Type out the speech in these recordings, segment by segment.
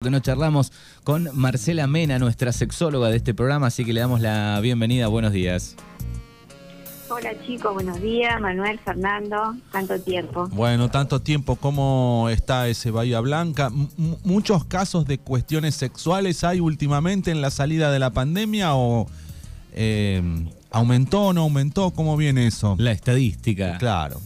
que nos charlamos con Marcela Mena, nuestra sexóloga de este programa, así que le damos la bienvenida. Buenos días. Hola chicos, buenos días. Manuel, Fernando, tanto tiempo. Bueno, tanto tiempo. ¿Cómo está ese Bahía Blanca? M- ¿Muchos casos de cuestiones sexuales hay últimamente en la salida de la pandemia o eh, aumentó o no aumentó? ¿Cómo viene eso? La estadística. Claro.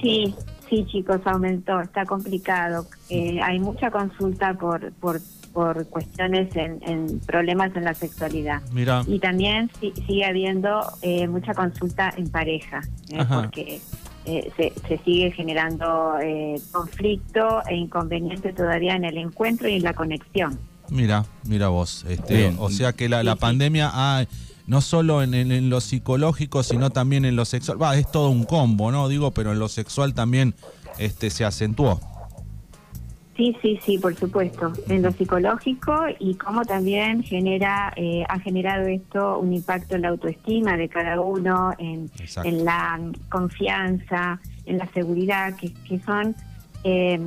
Sí, sí chicos, aumentó, está complicado. Eh, hay mucha consulta por, por, por cuestiones en, en problemas en la sexualidad. Mira, Y también si- sigue habiendo eh, mucha consulta en pareja, eh, porque eh, se, se sigue generando eh, conflicto e inconveniente todavía en el encuentro y en la conexión. mira, mira vos. Este, Bien. o sea que la, la Sí, sí. pandemia ha, no solo en, en- en lo psicológico, sino también en lo sexual. Va, es todo un combo, ¿no? Digo, pero en lo sexual también este, se acentuó. Sí, sí, sí, por supuesto. En lo psicológico y cómo también genera, eh, ha generado esto un impacto en la autoestima de cada uno, en, en la confianza, en la seguridad, que, que son eh,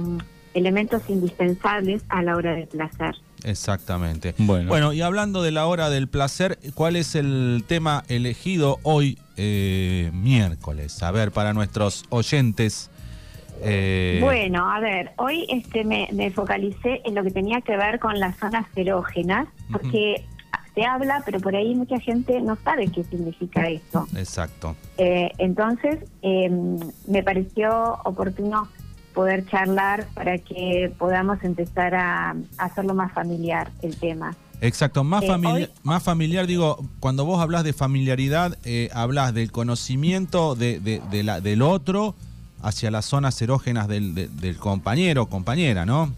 elementos indispensables a la hora del placer. Exactamente. Bueno. Bueno, y hablando de la hora del placer, ¿cuál es el tema elegido hoy eh, miércoles? A ver, para nuestros oyentes. eh, Bueno, a ver, hoy este me, me focalicé en lo que tenía que ver con las zonas erógenas, porque se habla, pero por ahí mucha gente no sabe qué significa esto. Exacto. Eh, entonces, eh, me pareció oportuno poder charlar para que podamos empezar a, a hacerlo más familiar el tema. Exacto, más, Eh, hoy- más familiar, digo, cuando vos hablas de familiaridad, eh, hablas del conocimiento de, de- de la, del otro hacia las zonas erógenas del, de- del compañero o compañera, ¿no?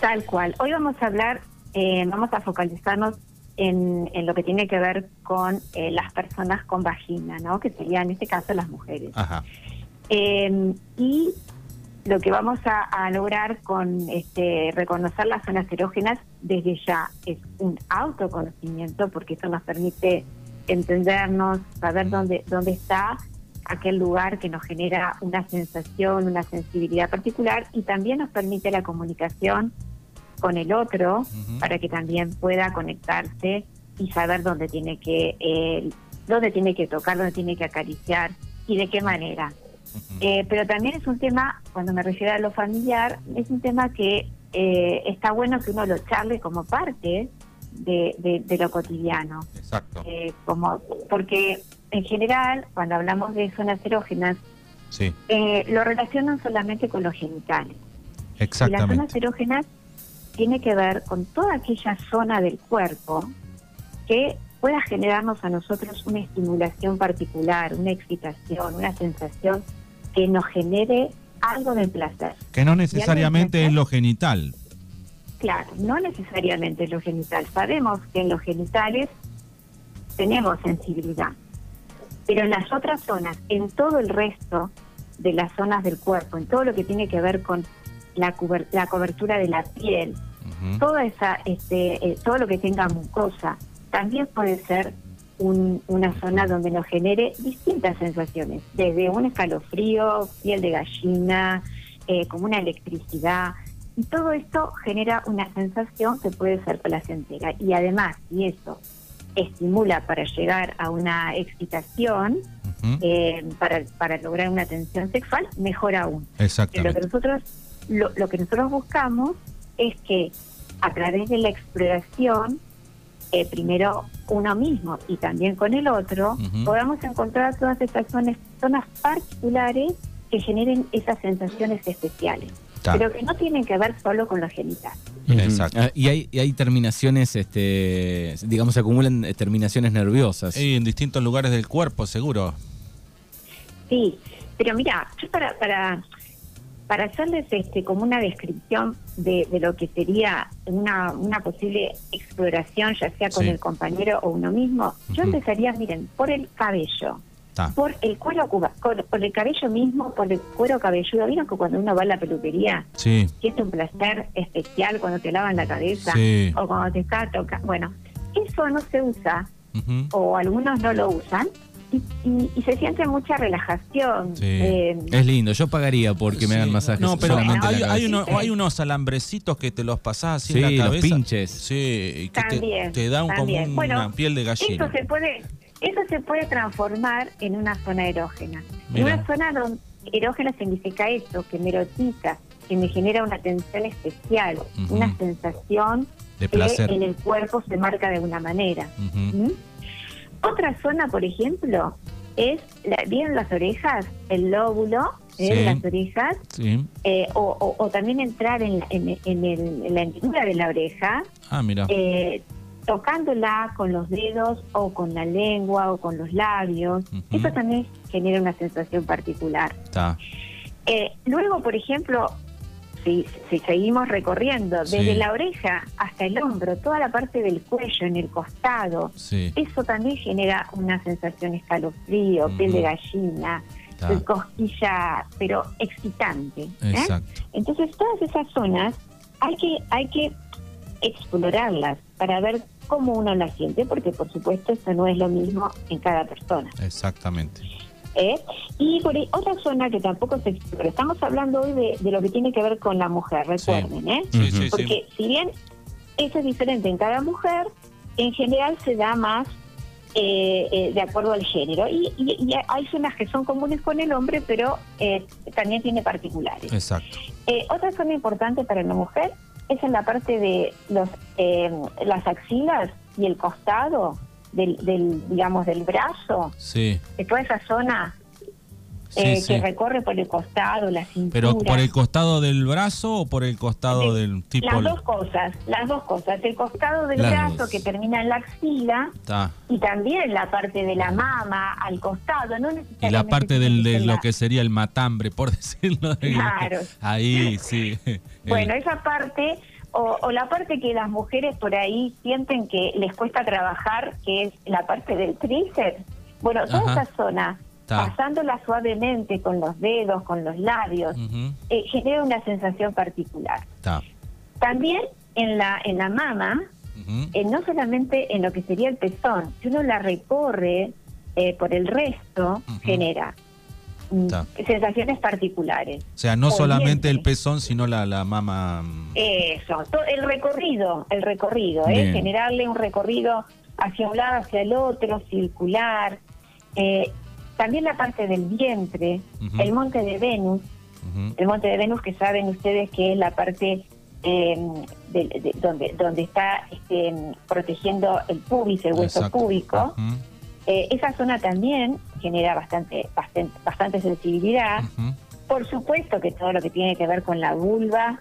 Tal cual. Hoy vamos a hablar, eh, vamos a focalizarnos en, en lo que tiene que ver con eh, las personas con vagina, ¿no? Que serían en este caso las mujeres. Ajá. Eh, y lo que vamos a, a lograr con este, reconocer las zonas erógenas desde ya es un autoconocimiento, porque eso nos permite entendernos, saber dónde, dónde está aquel lugar que nos genera una sensación, una sensibilidad particular y también nos permite la comunicación con el otro para que también pueda conectarse y saber dónde tiene que eh, dónde tiene que tocar, dónde tiene que acariciar y de qué manera. Eh, pero también es un tema, cuando me refiero a lo familiar, es un tema que eh, está bueno que uno lo charle como parte de, de- de lo cotidiano. Exacto. Eh, como Porque en general, cuando hablamos de zonas erógenas, Sí, eh, lo relacionan solamente con los genitales. Y las zonas exactamente. erógenas tiene que ver con toda aquella zona del cuerpo que pueda generarnos a nosotros una estimulación particular, una excitación, una sensación que nos genere algo de placer. Que no necesariamente es lo genital. Claro, no necesariamente lo genital. Sabemos que en los genitales tenemos sensibilidad, pero en las otras zonas, en todo el resto de las zonas del cuerpo, en todo lo que tiene que ver con la, la cobertura de la piel, toda esa, este, eh, todo lo que tenga mucosa, también puede ser un- una zona donde nos genere distintas sensaciones, desde un escalofrío, piel de gallina, eh, como una electricidad. Y todo esto genera una sensación que puede ser placentera. Y además, si eso estimula para llegar a una excitación, eh, para, para lograr una tensión sexual, mejor aún. Pero lo que Exactamente. nosotros lo, lo que nosotros buscamos es que a través de la exploración eh, primero uno mismo y también con el otro podamos encontrar todas estas zonas zonas particulares que generen esas sensaciones especiales Ta. pero que no tienen que ver solo con los genitales. Exacto. Ah, y hay, y hay terminaciones, este, digamos, se acumulan eh, terminaciones nerviosas. Y en distintos lugares del cuerpo, seguro. Sí, pero mira, yo para para para hacerles este como una descripción de, de lo que sería una, una posible exploración, ya sea con Sí. el compañero o uno mismo, yo empezaría, miren, por el cabello, por el cuero cuba, por, por el cabello mismo, por el cuero cabelludo. ¿Vieron que cuando uno va a la peluquería Sí, siente un placer especial cuando te lavan la cabeza Sí. o cuando te está tocando? Bueno, eso no se usa o algunos no lo usan y, y- y se siente mucha relajación. Sí. Eh, Es lindo, yo pagaría porque me Sí. hagan masajes No, pero solamente hay, la hay, uno- hay unos alambrecitos que te los pasás así Sí, en la los cabeza. pinches. Sí, y que te, También, te da un, como una piel de gallina. Eso se puede, eso se puede transformar en una zona erógena. Mira. En una zona donde erógena significa eso, que me erotiza, que me genera una tensión especial, una sensación De que en el cuerpo se marca de una manera. ¿Mm? Otra zona, por ejemplo, es, la, ¿vieron las orejas? El lóbulo ¿eh? Sí. de las orejas, Sí. eh, o, o- o también entrar en, en, en el- en la hendidura de la oreja, Ah, mira. eh, tocándola con los dedos o con la lengua o con los labios. Eso también genera una sensación particular. Está. Eh, luego, por ejemplo, si, si seguimos recorriendo desde Sí. la oreja hasta el hombro, toda la parte del cuello, en el costado, Sí. eso también genera una sensación escalofrío, piel de gallina, cosquilla, pero excitante. ¿eh? Entonces, todas esas zonas hay que, hay que explorarlas para ver cómo uno las siente, porque por supuesto eso no es lo mismo en cada persona. Exactamente. ¿Eh? Y por ahí, otra zona que tampoco se explora, estamos hablando hoy de, de lo que tiene que ver con la mujer, recuerden, ¿eh? Sí, Ujú. sí, sí. Porque si bien eso es diferente en cada mujer, en general se da más eh, eh, de acuerdo al género. Y, y- y hay zonas que son comunes con el hombre, pero eh, también tiene particulares. Exacto. Eh, otra zona importante para la mujer es en la parte de los eh, las axilas y el costado del, del digamos del brazo, Sí. de toda esa zona Sí, eh, sí. que recorre por el costado, la cintura. Pero por el costado del brazo o por el costado De- del tipo. Las dos cosas, las dos cosas. El costado del brazo dos. que termina en la axila y también la parte de la mama al costado. No Y la parte del, de lo que sería el matambre, por decirlo. de- Claro. Ahí, sí. Bueno, esa parte, o, o la parte que las mujeres por ahí sienten que les cuesta trabajar, que es la parte del tríceps. Bueno, toda esa zona, Ta. pasándola suavemente con los dedos, con los labios, eh, genera una sensación particular. También en la, en la mama, eh, no solamente en lo que sería el pezón, si uno la recorre eh, por el resto, genera Ta. sensaciones particulares. O sea, no solamente el pezón, sino la, la mama. mm, Eso, el recorrido, el recorrido, ¿eh? Generarle un recorrido hacia un lado, hacia el otro, circular. Eh, también la parte del vientre, el monte de Venus, el monte de Venus que saben ustedes que es la parte eh, de- de- donde donde está este, protegiendo el pubis, el hueso Exacto. púbico. Eh, esa zona también genera bastante, bastante bastante sensibilidad. Por supuesto que todo lo que tiene que ver con la vulva,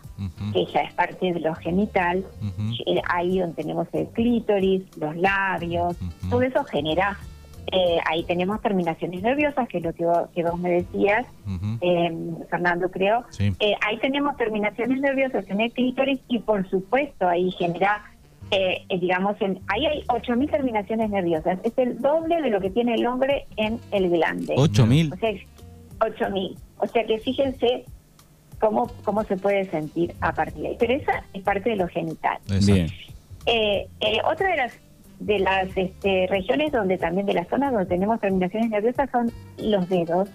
que ya es parte de lo genital, ahí donde tenemos el clítoris, los labios, todo eso genera, eh, ahí tenemos terminaciones nerviosas, que es lo que vos, que vos me decías, eh, Fernando creo, Sí. Eh, ahí tenemos terminaciones nerviosas en el clítoris y por supuesto ahí genera, eh, eh, digamos, en, ahí hay 8.000 terminaciones nerviosas, es el doble de lo que tiene el hombre en el glande. ¿Ocho mil? O sea, 8.000. O sea que fíjense cómo, cómo se puede sentir a partir de ahí. Pero esa es parte de lo genital. Bien. Eh, eh, otra de las de las este, regiones donde también de las zonas donde tenemos terminaciones nerviosas son los dedos,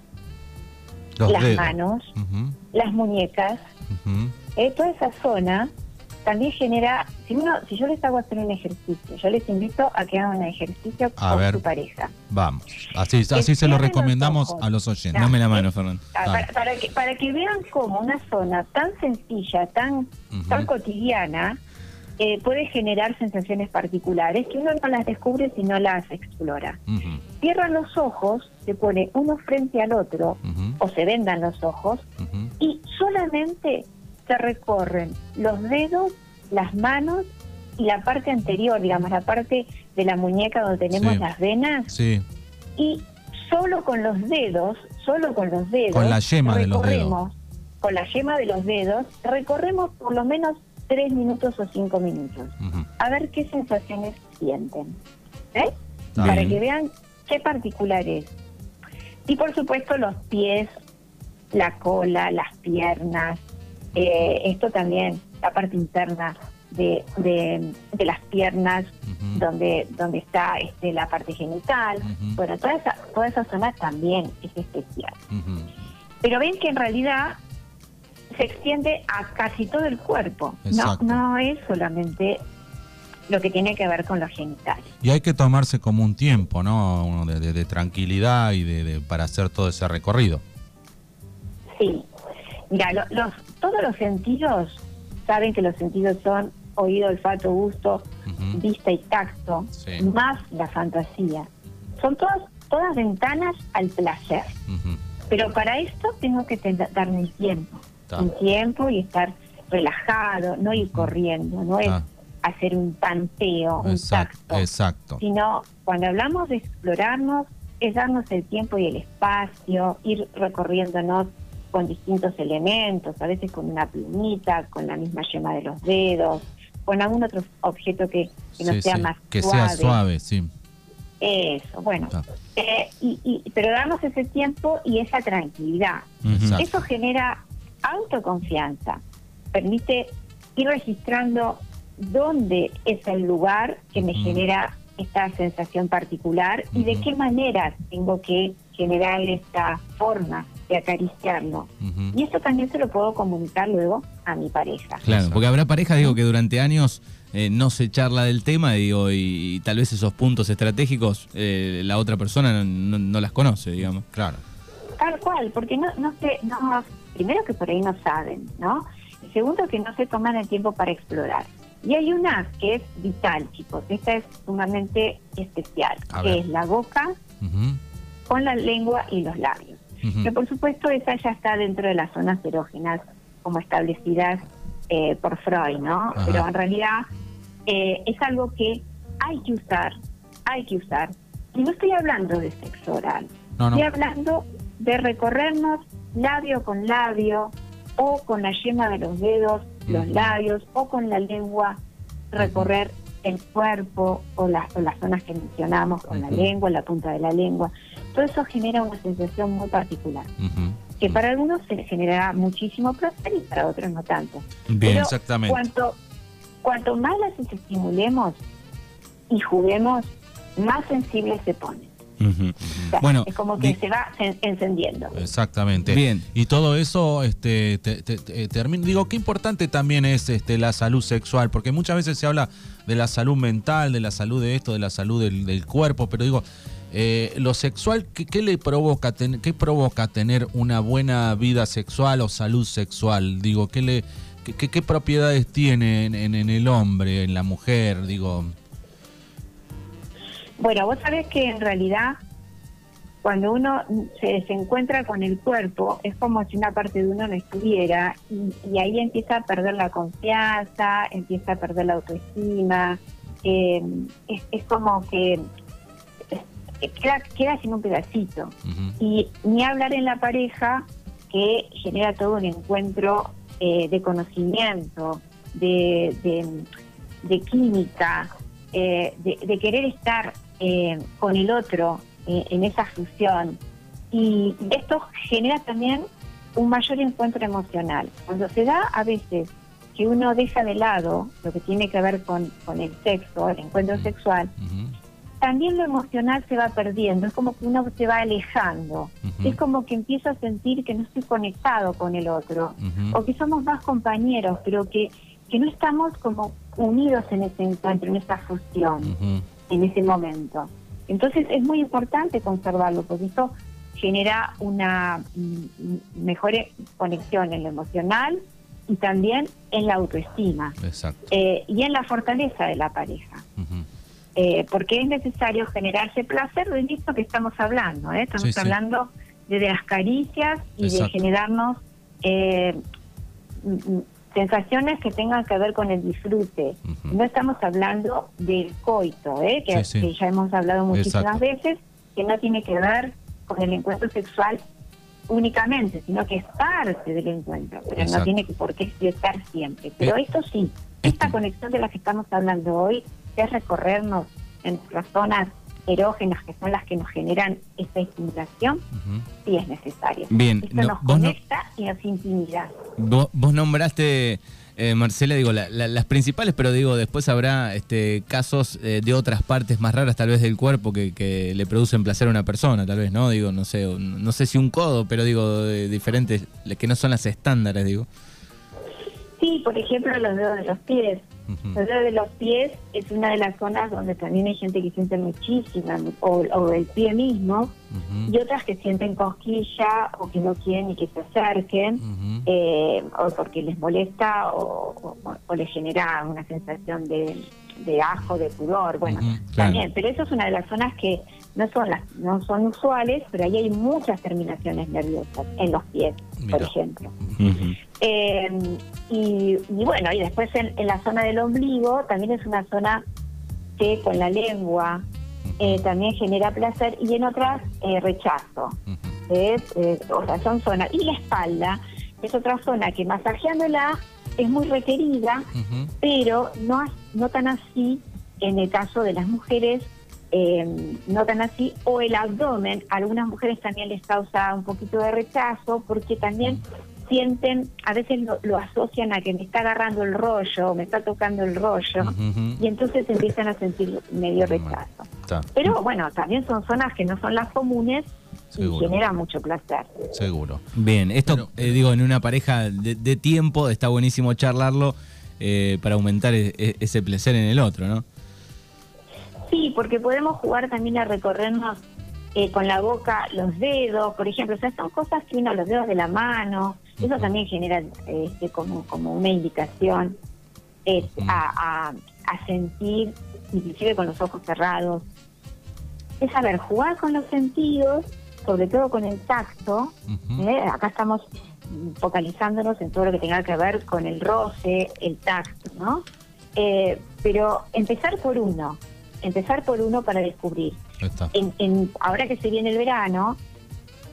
Los las dedos. manos, las muñecas. Eh, toda esa zona también genera, si uno, si yo les hago hacer un ejercicio, yo les invito a que hagan un ejercicio A con ver. su pareja. Vamos. Así, así se lo los recomendamos a los oyentes. Dame la mano, Fernando. Ah. Para, para que, para que vean cómo una zona tan sencilla, tan, tan cotidiana, eh, puede generar sensaciones particulares que uno no las descubre si no las explora. Ujú. Cierran los ojos, se pone uno frente al otro o se vendan los ojos y solamente se recorren los dedos, las manos y la parte anterior, digamos, la parte de la muñeca donde tenemos Sí. las venas Sí. y solo con los dedos, solo con los dedos, Con la yema de los recorremos, Con la yema de los dedos, recorremos por lo menos tres minutos o cinco minutos. A ver qué sensaciones sienten. ¿eh? Para que vean qué particular es. Y por supuesto los pies, la cola, las piernas, eh, esto también, la parte interna de, de, de las piernas, donde, donde está este, la parte genital. Bueno, toda esa, toda esa zona también es especial. Ujú. Pero ven que en realidad se extiende a casi todo el cuerpo. No, no es solamente lo que tiene que ver con los genitales. Y hay que tomarse como un tiempo, ¿no? Uno de, de- de tranquilidad y de, de- para hacer todo ese recorrido. Sí. Mira, lo- los, todos los sentidos, saben que los sentidos son oído, olfato, gusto, vista y tacto, Sí. más la fantasía. Son todas, todas ventanas al placer. Pero para esto tengo que darme el tiempo. Ta. Un tiempo y estar relajado, no ir corriendo, no es hacer un tanteo, un Exacto, tacto. exacto. Sino cuando hablamos de explorarnos, es darnos el tiempo y el espacio, ir recorriéndonos con distintos elementos, a veces con una plumita, con la misma yema de los dedos, con algún otro objeto que, que no Sí, sea sí, más que suave. sea suave, sí. Eso, bueno. Eh, y, y- pero darnos ese tiempo y esa tranquilidad. Exacto. Eso genera autoconfianza, permite ir registrando dónde es el lugar que me genera esta sensación particular y de qué manera tengo que generar esta forma de acariciarlo. Y eso también se lo puedo comunicar luego a mi pareja. Claro, porque habrá parejas, digo, que durante años eh, no se charla del tema, digo, y, y tal vez esos puntos estratégicos eh, la otra persona no, no- no las conoce, digamos. Claro. Tal cual, porque no, no sé, no, primero que por ahí no saben, ¿no? Y segundo que no se toman el tiempo para explorar. Y hay una que es vital, chicos, esta es sumamente especial, A que ver. es la boca. Con la lengua y los labios. Ujú. Que por supuesto esa ya está dentro de las zonas erógenas como establecidas eh, por Freud, ¿no? Ajá. Pero en realidad eh, es algo que hay que usar, hay que usar. Y no estoy hablando de sexo oral, No, no. Estoy hablando de recorrernos labio con labio o con la yema de los dedos, los labios o con la lengua recorrer el cuerpo o, las o las zonas que mencionamos con la lengua, la punta de la lengua. Todo eso genera una sensación muy particular, que para algunos se generará muchísimo placer y para otros no tanto. Bien. Pero exactamente. Cuanto, cuanto más las estimulemos y juguemos, más sensibles se ponen. Ujú. O sea, Bueno, es como que se va en- encendiendo. Exactamente. Bien. Y todo eso este, te- te- te- termina. Digo, qué importante también es este, la salud sexual, porque muchas veces se habla de la salud mental, de la salud de esto, de la salud del, del cuerpo, pero digo, eh, lo sexual, ¿qué, le provoca, qué provoca tener una buena vida sexual o salud sexual? Digo, ¿qué, le, qué, propiedades tiene en, en- en el hombre, en la mujer? Digo, Bueno, vos sabés que en realidad cuando uno se desencuentra con el cuerpo es como si una parte de uno no estuviera y, y ahí empieza a perder la confianza, empieza a perder la autoestima, eh, es, es como que queda, queda sin un pedacito. Y ni hablar en la pareja que genera todo un encuentro eh, de conocimiento, de, de- de química, eh, de, de querer estar eh, con el otro en esa fusión. Y esto genera también un mayor encuentro emocional. Cuando se da a veces que uno deja de lado lo que tiene que ver con, con el sexo, el encuentro sexual, también lo emocional se va perdiendo, es como que uno se va alejando, es como que empiezo a sentir que no estoy conectado con el otro, o que somos más compañeros, pero que, que no estamos como unidos en ese encuentro, en esa fusión, en ese momento. Entonces es muy importante conservarlo, porque eso genera una mm, mejor conexión en lo emocional y también en la autoestima Exacto. eh, y en la fortaleza de la pareja. Eh, porque es necesario generarse placer de esto que estamos hablando. ¿eh? Estamos Sí, sí. hablando de, de las caricias y de generarnos eh, sensaciones que tengan que ver con el disfrute. No estamos hablando del coito, ¿eh? que, Sí, sí. que ya hemos hablado muchísimas Exacto. veces, que no tiene que ver con el encuentro sexual únicamente, sino que es parte del encuentro, pero Exacto. no tiene que por qué estar siempre. Pero Eh, esto sí, esta esto- conexión de la que estamos hablando hoy, que es recorrernos en nuestras zonas erógenas, que son las que nos generan esta estimulación, Ujú. sí es necesario. Bien, Esto no, nos no- conecta y nos intimida. Vos, vos nombraste eh, Marcela, digo, la- la- las principales, pero digo, después habrá este, casos eh, de otras partes más raras, tal vez del cuerpo, que, que le producen placer a una persona, tal vez, ¿no? Digo, no sé, no sé si un codo, pero digo, de diferentes, que no son las estándares, digo. Sí, por ejemplo, los dedos de los pies. Dedos de los pies es una de las zonas donde también hay gente que siente muchísima, o, o el pie mismo, y otras que sienten cosquilla o que no quieren ni que se acerquen, eh, o porque les molesta o, o- o les genera una sensación de, de asco, de pudor. Bueno, claro. también, pero eso es una de las zonas que no son las no son usuales, pero ahí hay muchas terminaciones nerviosas en los pies, por ejemplo. Eh, y, y bueno, y después en, en la zona del ombligo también es una zona que con la lengua eh, también genera placer y en otras eh, rechazo. Eh, o sea, son zonas. Y la espalda es otra zona que masajeándola es muy requerida, pero no, no tan así en el caso de las mujeres, eh, no tan así, o el abdomen, a algunas mujeres también les causa un poquito de rechazo porque también sienten, a veces lo, lo asocian a que me está agarrando el rollo, me está tocando el rollo, y entonces empiezan a sentir medio rechazo. Está, Pero bueno, también son zonas que no son las comunes Seguro. y generan mucho placer. seguro. Bien, esto, Pero- eh, digo, en una pareja de, de tiempo está buenísimo charlarlo eh, para aumentar e- e- ese placer en el otro, ¿no? Sí, porque podemos jugar también a recorrernos eh, con la boca los dedos, por ejemplo. O sea, son cosas que uno, los dedos de la mano, eso también genera este, como, como una invitación es Ujú. a, a, a sentir, inclusive con los ojos cerrados. Es saber jugar con los sentidos, sobre todo con el tacto. ¿eh? Acá estamos focalizándonos en todo lo que tenga que ver con el roce, el tacto, ¿no? Eh, pero empezar por uno, empezar por uno para descubrir. En, en- ahora que se viene el verano,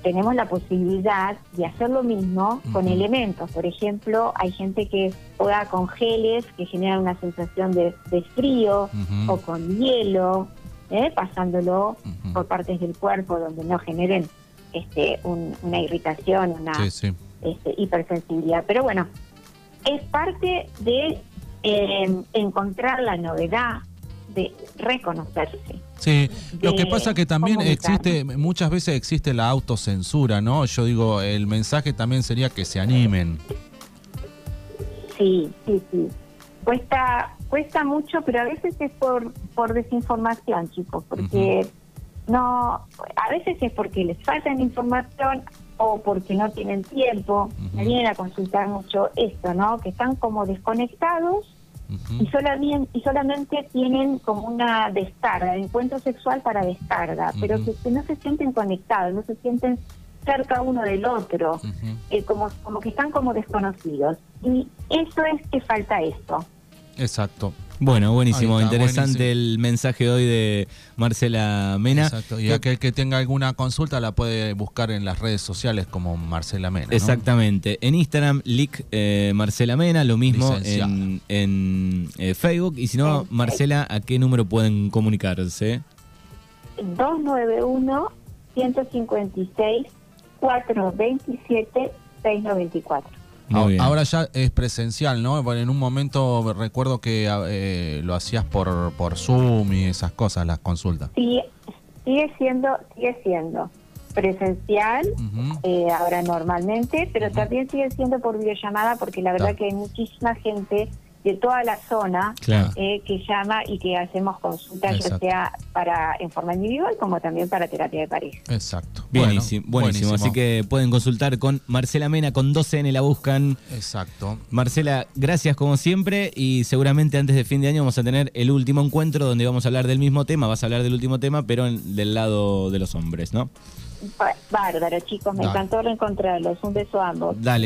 tenemos la posibilidad de hacer lo mismo con elementos. Por ejemplo, hay gente que juega con geles que generan una sensación de, de frío o con hielo, ¿eh? pasándolo por partes del cuerpo donde no generen este, un- una irritación, una Sí, sí. este, hipersensibilidad. Pero bueno, es parte de eh, encontrar la novedad, de reconocerse. Sí, lo que pasa que también existe, muchas veces existe la autocensura, ¿no? Yo digo, el mensaje también sería que se animen. Sí, sí, sí. Cuesta, cuesta mucho, pero a veces es por, por desinformación, chicos, porque no, a veces es porque les falta información o porque no tienen tiempo. Me Ujú. vienen a consultar mucho esto, ¿no? Que están como desconectados Y solamente, y solamente tienen como una descarga, encuentro sexual para descarga, pero que, que no se sienten conectados, no se sienten cerca uno del otro, eh, como, como que están como desconocidos. Y eso es que falta esto. Exacto. Bueno, buenísimo, está, interesante buenísimo. el mensaje hoy de Marcela Mena. Exacto. Y aquel que tenga alguna consulta la puede buscar en las redes sociales como Marcela Mena. ¿no? Exactamente. En Instagram, Lick eh, Marcela Mena, lo mismo Licenciada. en, en, eh, Facebook. Y si no, Marcela, ¿a qué número pueden comunicarse? 291 156 427 694. Muy Ahora- bien. Ya es presencial, ¿no? Bueno, en un momento recuerdo que eh, lo hacías por, por Zoom y esas cosas, las consultas. Sigue, sigue siendo, sigue siendo presencial, eh, ahora normalmente, pero también sigue siendo por videollamada porque la verdad que hay muchísima gente de toda la zona Claro. eh, que llama y que hacemos consultas, ya sea para en forma individual como también para terapia de pareja. Exacto. Buenísimo, Bueno, buenísimo. Así que pueden consultar con Marcela Mena, con 12N la buscan. Exacto. Marcela, gracias como siempre y seguramente antes de fin de año vamos a tener el último encuentro donde vamos a hablar del mismo tema, vas a hablar del último tema, pero en- del lado de los hombres, ¿no? Bárbaro, chicos, me Dale. encantó reencontrarlos. Un beso a ambos. Dale.